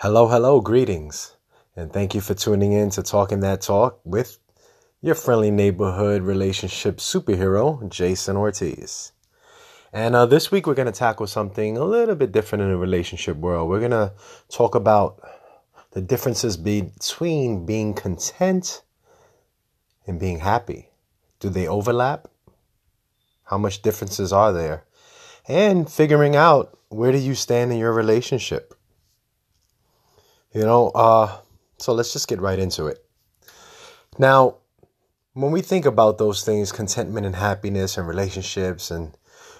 Hello, hello, greetings. And thank you for tuning in to Talking That Talk with your friendly neighborhood relationship superhero, Jason Ortiz. And uh, this week we're going to tackle something a little bit different in the relationship world. We're going to talk about the differences between being content and being happy. Do they overlap? How much differences are there? And figuring out where do you stand in your relationship? You know, uh, so let's just get right into it. Now, when we think about those things, contentment and happiness and relationships, and,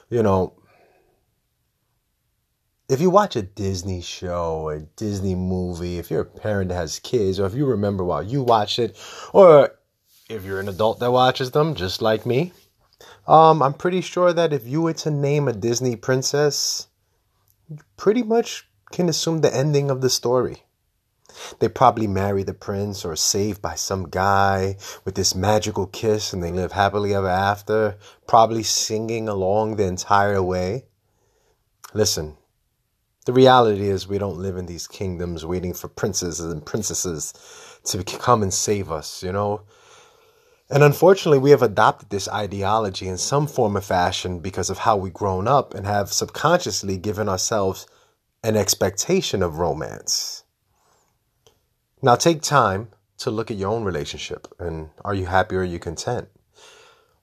you know, if you watch a Disney show, a Disney movie, if you're a parent that has kids, or if you remember while you watched it, or if you're an adult that watches them, just like me, um, I'm pretty sure that if you were to name a Disney princess, you pretty much can assume the ending of the story. They probably marry the prince or saved by some guy with this magical kiss and they live happily ever after, probably singing along the entire way. Listen, the reality is we don't live in these kingdoms waiting for princes and princesses to come and save us, you know? And unfortunately, we have adopted this ideology in some form or fashion because of how we've grown up and have subconsciously given ourselves an expectation of romance. Now take time to look at your own relationship and are you happy or are you content?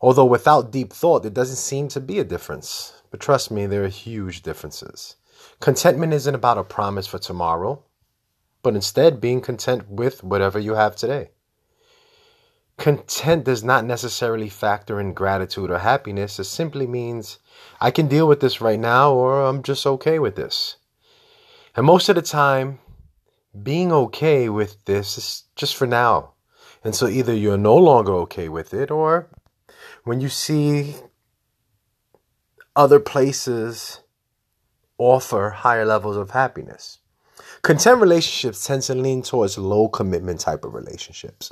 Although without deep thought, there doesn't seem to be a difference. But trust me, there are huge differences. Contentment isn't about a promise for tomorrow, but instead being content with whatever you have today. Content does not necessarily factor in gratitude or happiness. It simply means I can deal with this right now or I'm just okay with this. And most of the time, being okay with this is just for now. And so either you're no longer okay with it, or when you see other places offer higher levels of happiness. Content relationships tend to lean towards low commitment type of relationships.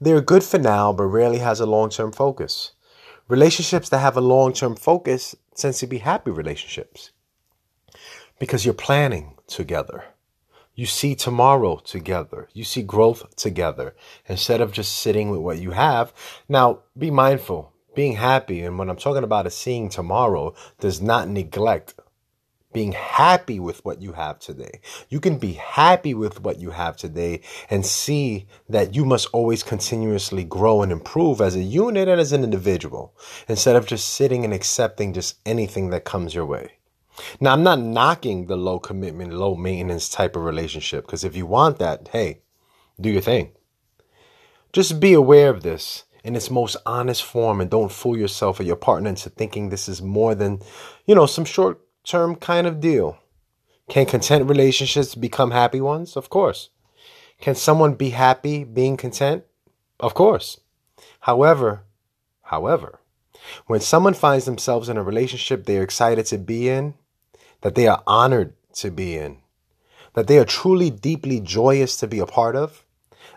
They're good for now, but rarely has a long term focus. Relationships that have a long term focus tend to be happy relationships because you're planning together. You see tomorrow together. You see growth together instead of just sitting with what you have. Now, be mindful. Being happy, and when I'm talking about a seeing tomorrow, does not neglect being happy with what you have today. You can be happy with what you have today and see that you must always continuously grow and improve as a unit and as an individual instead of just sitting and accepting just anything that comes your way. Now, I'm not knocking the low commitment, low maintenance type of relationship because if you want that, hey, do your thing. Just be aware of this in its most honest form and don't fool yourself or your partner into thinking this is more than, you know, some short term kind of deal. Can content relationships become happy ones? Of course. Can someone be happy being content? Of course. However, however, when someone finds themselves in a relationship they're excited to be in, that they are honored to be in, that they are truly deeply joyous to be a part of,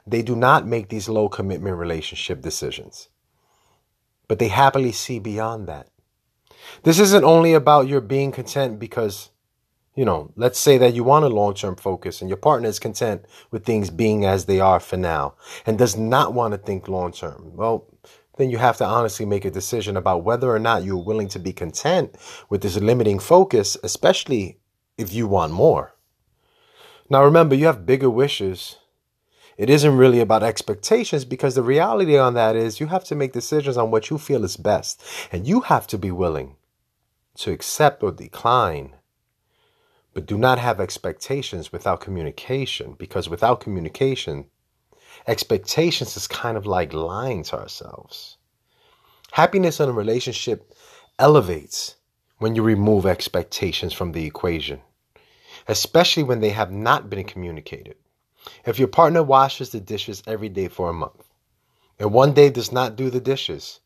they do not make these low commitment relationship decisions. But they happily see beyond that. This isn't only about your being content because, you know, let's say that you want a long term focus and your partner is content with things being as they are for now and does not want to think long term. Well, then you have to honestly make a decision about whether or not you're willing to be content with this limiting focus, especially if you want more. Now, remember, you have bigger wishes. It isn't really about expectations because the reality on that is you have to make decisions on what you feel is best, and you have to be willing to accept or decline. But do not have expectations without communication because without communication, Expectations is kind of like lying to ourselves. Happiness in a relationship elevates when you remove expectations from the equation, especially when they have not been communicated. If your partner washes the dishes every day for a month and one day does not do the dishes,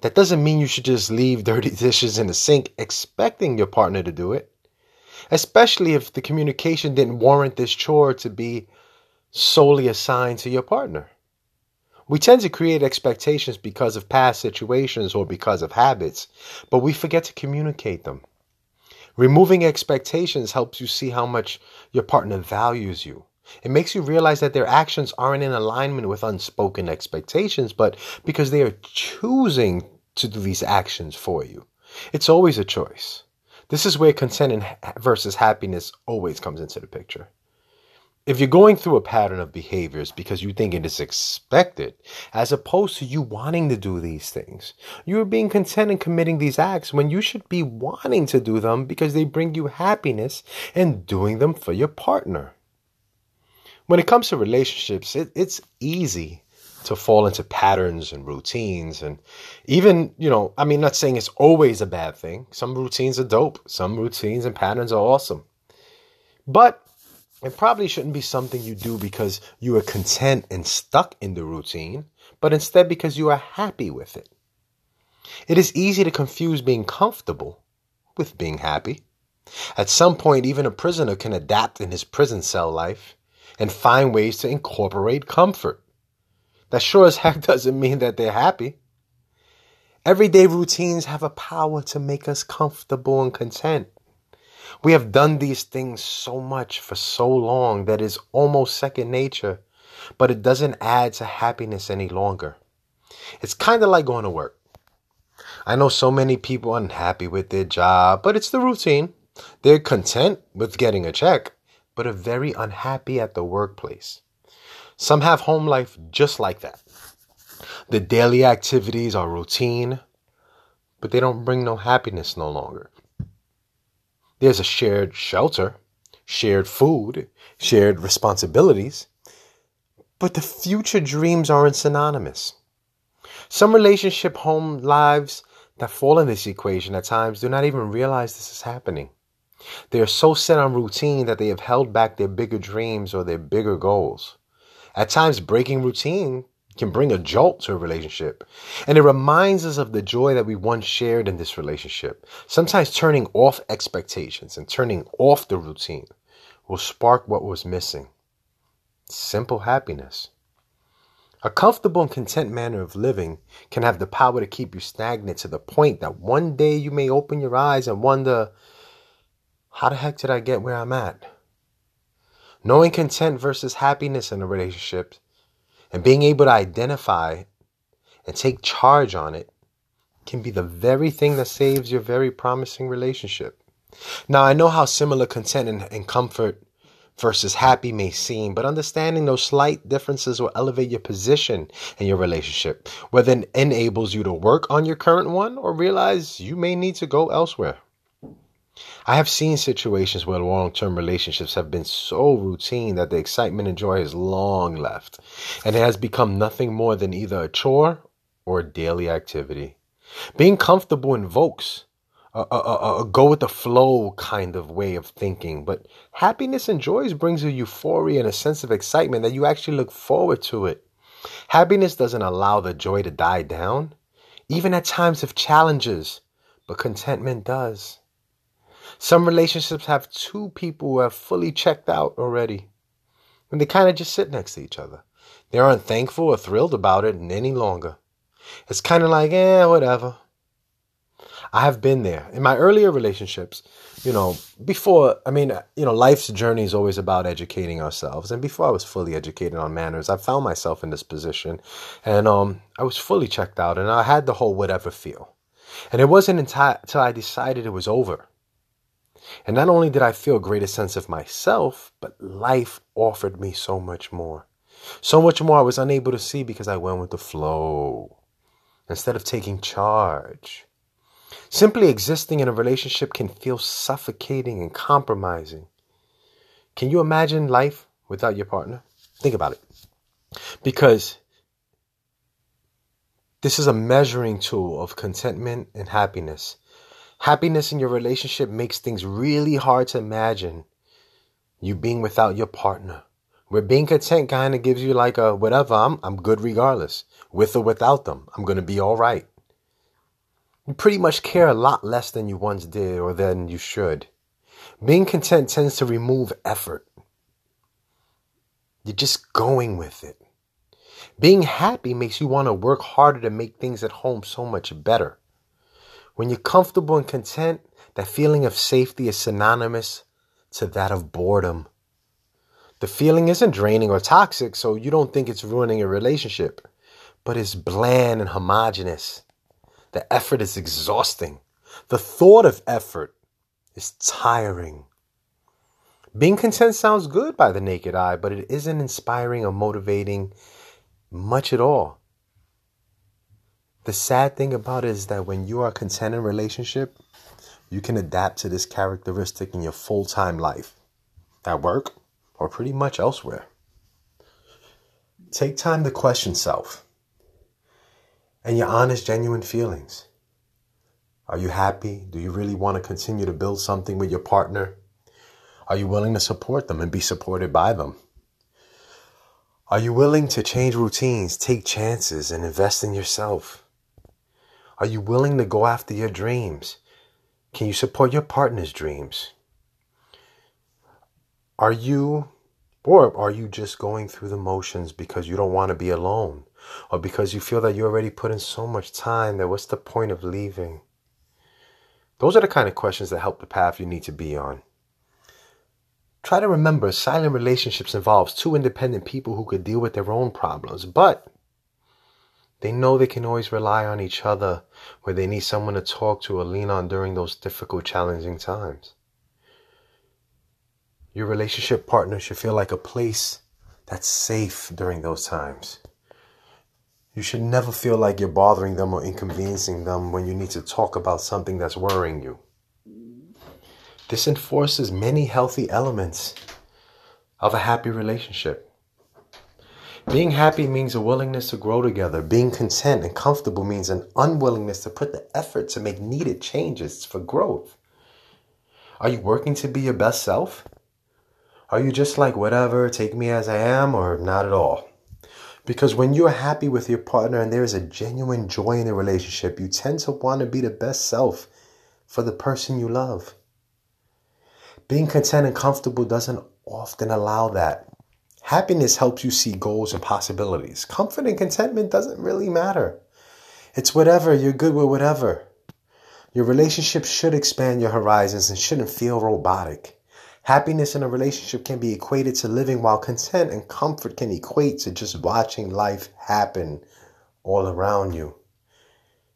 that doesn't mean you should just leave dirty dishes in the sink expecting your partner to do it, especially if the communication didn't warrant this chore to be solely assigned to your partner. We tend to create expectations because of past situations or because of habits, but we forget to communicate them. Removing expectations helps you see how much your partner values you It makes you realize that their actions aren't in alignment with unspoken expectations, but because they are choosing to do these actions for you. It's always a choice. This is where content versus happiness always comes into the picture. If you're going through a pattern of behaviors because you think it is expected, as opposed to you wanting to do these things, you're being content in committing these acts when you should be wanting to do them because they bring you happiness and doing them for your partner. When it comes to relationships, it, it's easy to fall into patterns and routines and even you know i mean not saying it's always a bad thing. Some routines are dope. Some routines and patterns are awesome. But it probably shouldn't be something you do because you are content and stuck in the routine but instead because you are happy with it it is easy to confuse being comfortable with being happy at some point even a prisoner can adapt in his prison cell life and find ways to incorporate comfort that sure as heck doesn't mean that they're happy. Everyday routines have a power to make us comfortable and content. We have done these things so much for so long that it's almost second nature, but it doesn't add to happiness any longer. It's kind of like going to work. I know so many people unhappy with their job, but it's the routine. They're content with getting a check, but are very unhappy at the workplace. Some have home life just like that. The daily activities are routine, but they don't bring no happiness no longer. There's a shared shelter, shared food, shared responsibilities, but the future dreams aren't synonymous. Some relationship home lives that fall in this equation at times do not even realize this is happening. They are so set on routine that they have held back their bigger dreams or their bigger goals. At times, breaking routine can bring a jolt to a relationship. And it reminds us of the joy that we once shared in this relationship. Sometimes turning off expectations and turning off the routine will spark what was missing simple happiness. A comfortable and content manner of living can have the power to keep you stagnant to the point that one day you may open your eyes and wonder, how the heck did I get where I'm at? Knowing content versus happiness in a relationship and being able to identify and take charge on it can be the very thing that saves your very promising relationship. Now, I know how similar content and, and comfort versus happy may seem, but understanding those slight differences will elevate your position in your relationship, whether it enables you to work on your current one or realize you may need to go elsewhere. I have seen situations where long term relationships have been so routine that the excitement and joy has long left, and it has become nothing more than either a chore or a daily activity. Being comfortable invokes a, a, a, a go with the flow kind of way of thinking, but happiness and joy brings a euphoria and a sense of excitement that you actually look forward to it. Happiness doesn't allow the joy to die down, even at times of challenges, but contentment does. Some relationships have two people who have fully checked out already. And they kind of just sit next to each other. They aren't thankful or thrilled about it any longer. It's kind of like, eh, whatever. I have been there. In my earlier relationships, you know, before, I mean, you know, life's journey is always about educating ourselves. And before I was fully educated on manners, I found myself in this position. And um, I was fully checked out and I had the whole whatever feel. And it wasn't until I decided it was over and not only did I feel a greater sense of myself, but life offered me so much more. So much more I was unable to see because I went with the flow instead of taking charge. Simply existing in a relationship can feel suffocating and compromising. Can you imagine life without your partner? Think about it. Because this is a measuring tool of contentment and happiness. Happiness in your relationship makes things really hard to imagine you being without your partner. Where being content kind of gives you like a whatever, I'm, I'm good regardless. With or without them, I'm going to be all right. You pretty much care a lot less than you once did or than you should. Being content tends to remove effort. You're just going with it. Being happy makes you want to work harder to make things at home so much better. When you're comfortable and content, that feeling of safety is synonymous to that of boredom. The feeling isn't draining or toxic, so you don't think it's ruining your relationship, but it's bland and homogenous. The effort is exhausting. The thought of effort is tiring. Being content sounds good by the naked eye, but it isn't inspiring or motivating much at all. The sad thing about it is that when you are content in a relationship, you can adapt to this characteristic in your full-time life, at work, or pretty much elsewhere. Take time to question self and your honest, genuine feelings. Are you happy? Do you really want to continue to build something with your partner? Are you willing to support them and be supported by them? Are you willing to change routines, take chances, and invest in yourself? Are you willing to go after your dreams? Can you support your partner's dreams? Are you, or are you just going through the motions because you don't want to be alone? Or because you feel that you already put in so much time that what's the point of leaving? Those are the kind of questions that help the path you need to be on. Try to remember silent relationships involves two independent people who could deal with their own problems, but they know they can always rely on each other where they need someone to talk to or lean on during those difficult, challenging times. Your relationship partner should feel like a place that's safe during those times. You should never feel like you're bothering them or inconveniencing them when you need to talk about something that's worrying you. This enforces many healthy elements of a happy relationship. Being happy means a willingness to grow together. Being content and comfortable means an unwillingness to put the effort to make needed changes for growth. Are you working to be your best self? Are you just like, whatever, take me as I am, or not at all? Because when you're happy with your partner and there is a genuine joy in the relationship, you tend to want to be the best self for the person you love. Being content and comfortable doesn't often allow that. Happiness helps you see goals and possibilities. Comfort and contentment doesn't really matter. It's whatever, you're good with whatever. Your relationship should expand your horizons and shouldn't feel robotic. Happiness in a relationship can be equated to living, while content and comfort can equate to just watching life happen all around you.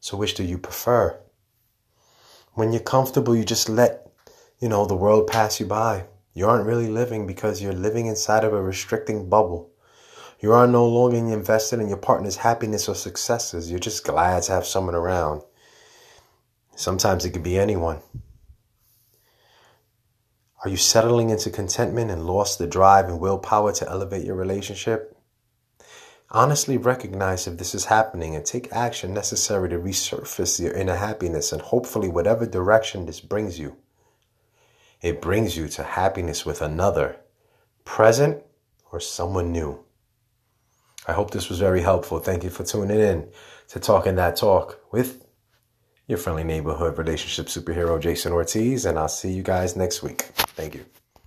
So, which do you prefer? When you're comfortable, you just let you know, the world pass you by. You aren't really living because you're living inside of a restricting bubble. You are no longer invested in your partner's happiness or successes. You're just glad to have someone around. Sometimes it could be anyone. Are you settling into contentment and lost the drive and willpower to elevate your relationship? Honestly recognize if this is happening and take action necessary to resurface your inner happiness and hopefully whatever direction this brings you. It brings you to happiness with another, present or someone new. I hope this was very helpful. Thank you for tuning in to Talking That Talk with your friendly neighborhood relationship superhero, Jason Ortiz, and I'll see you guys next week. Thank you.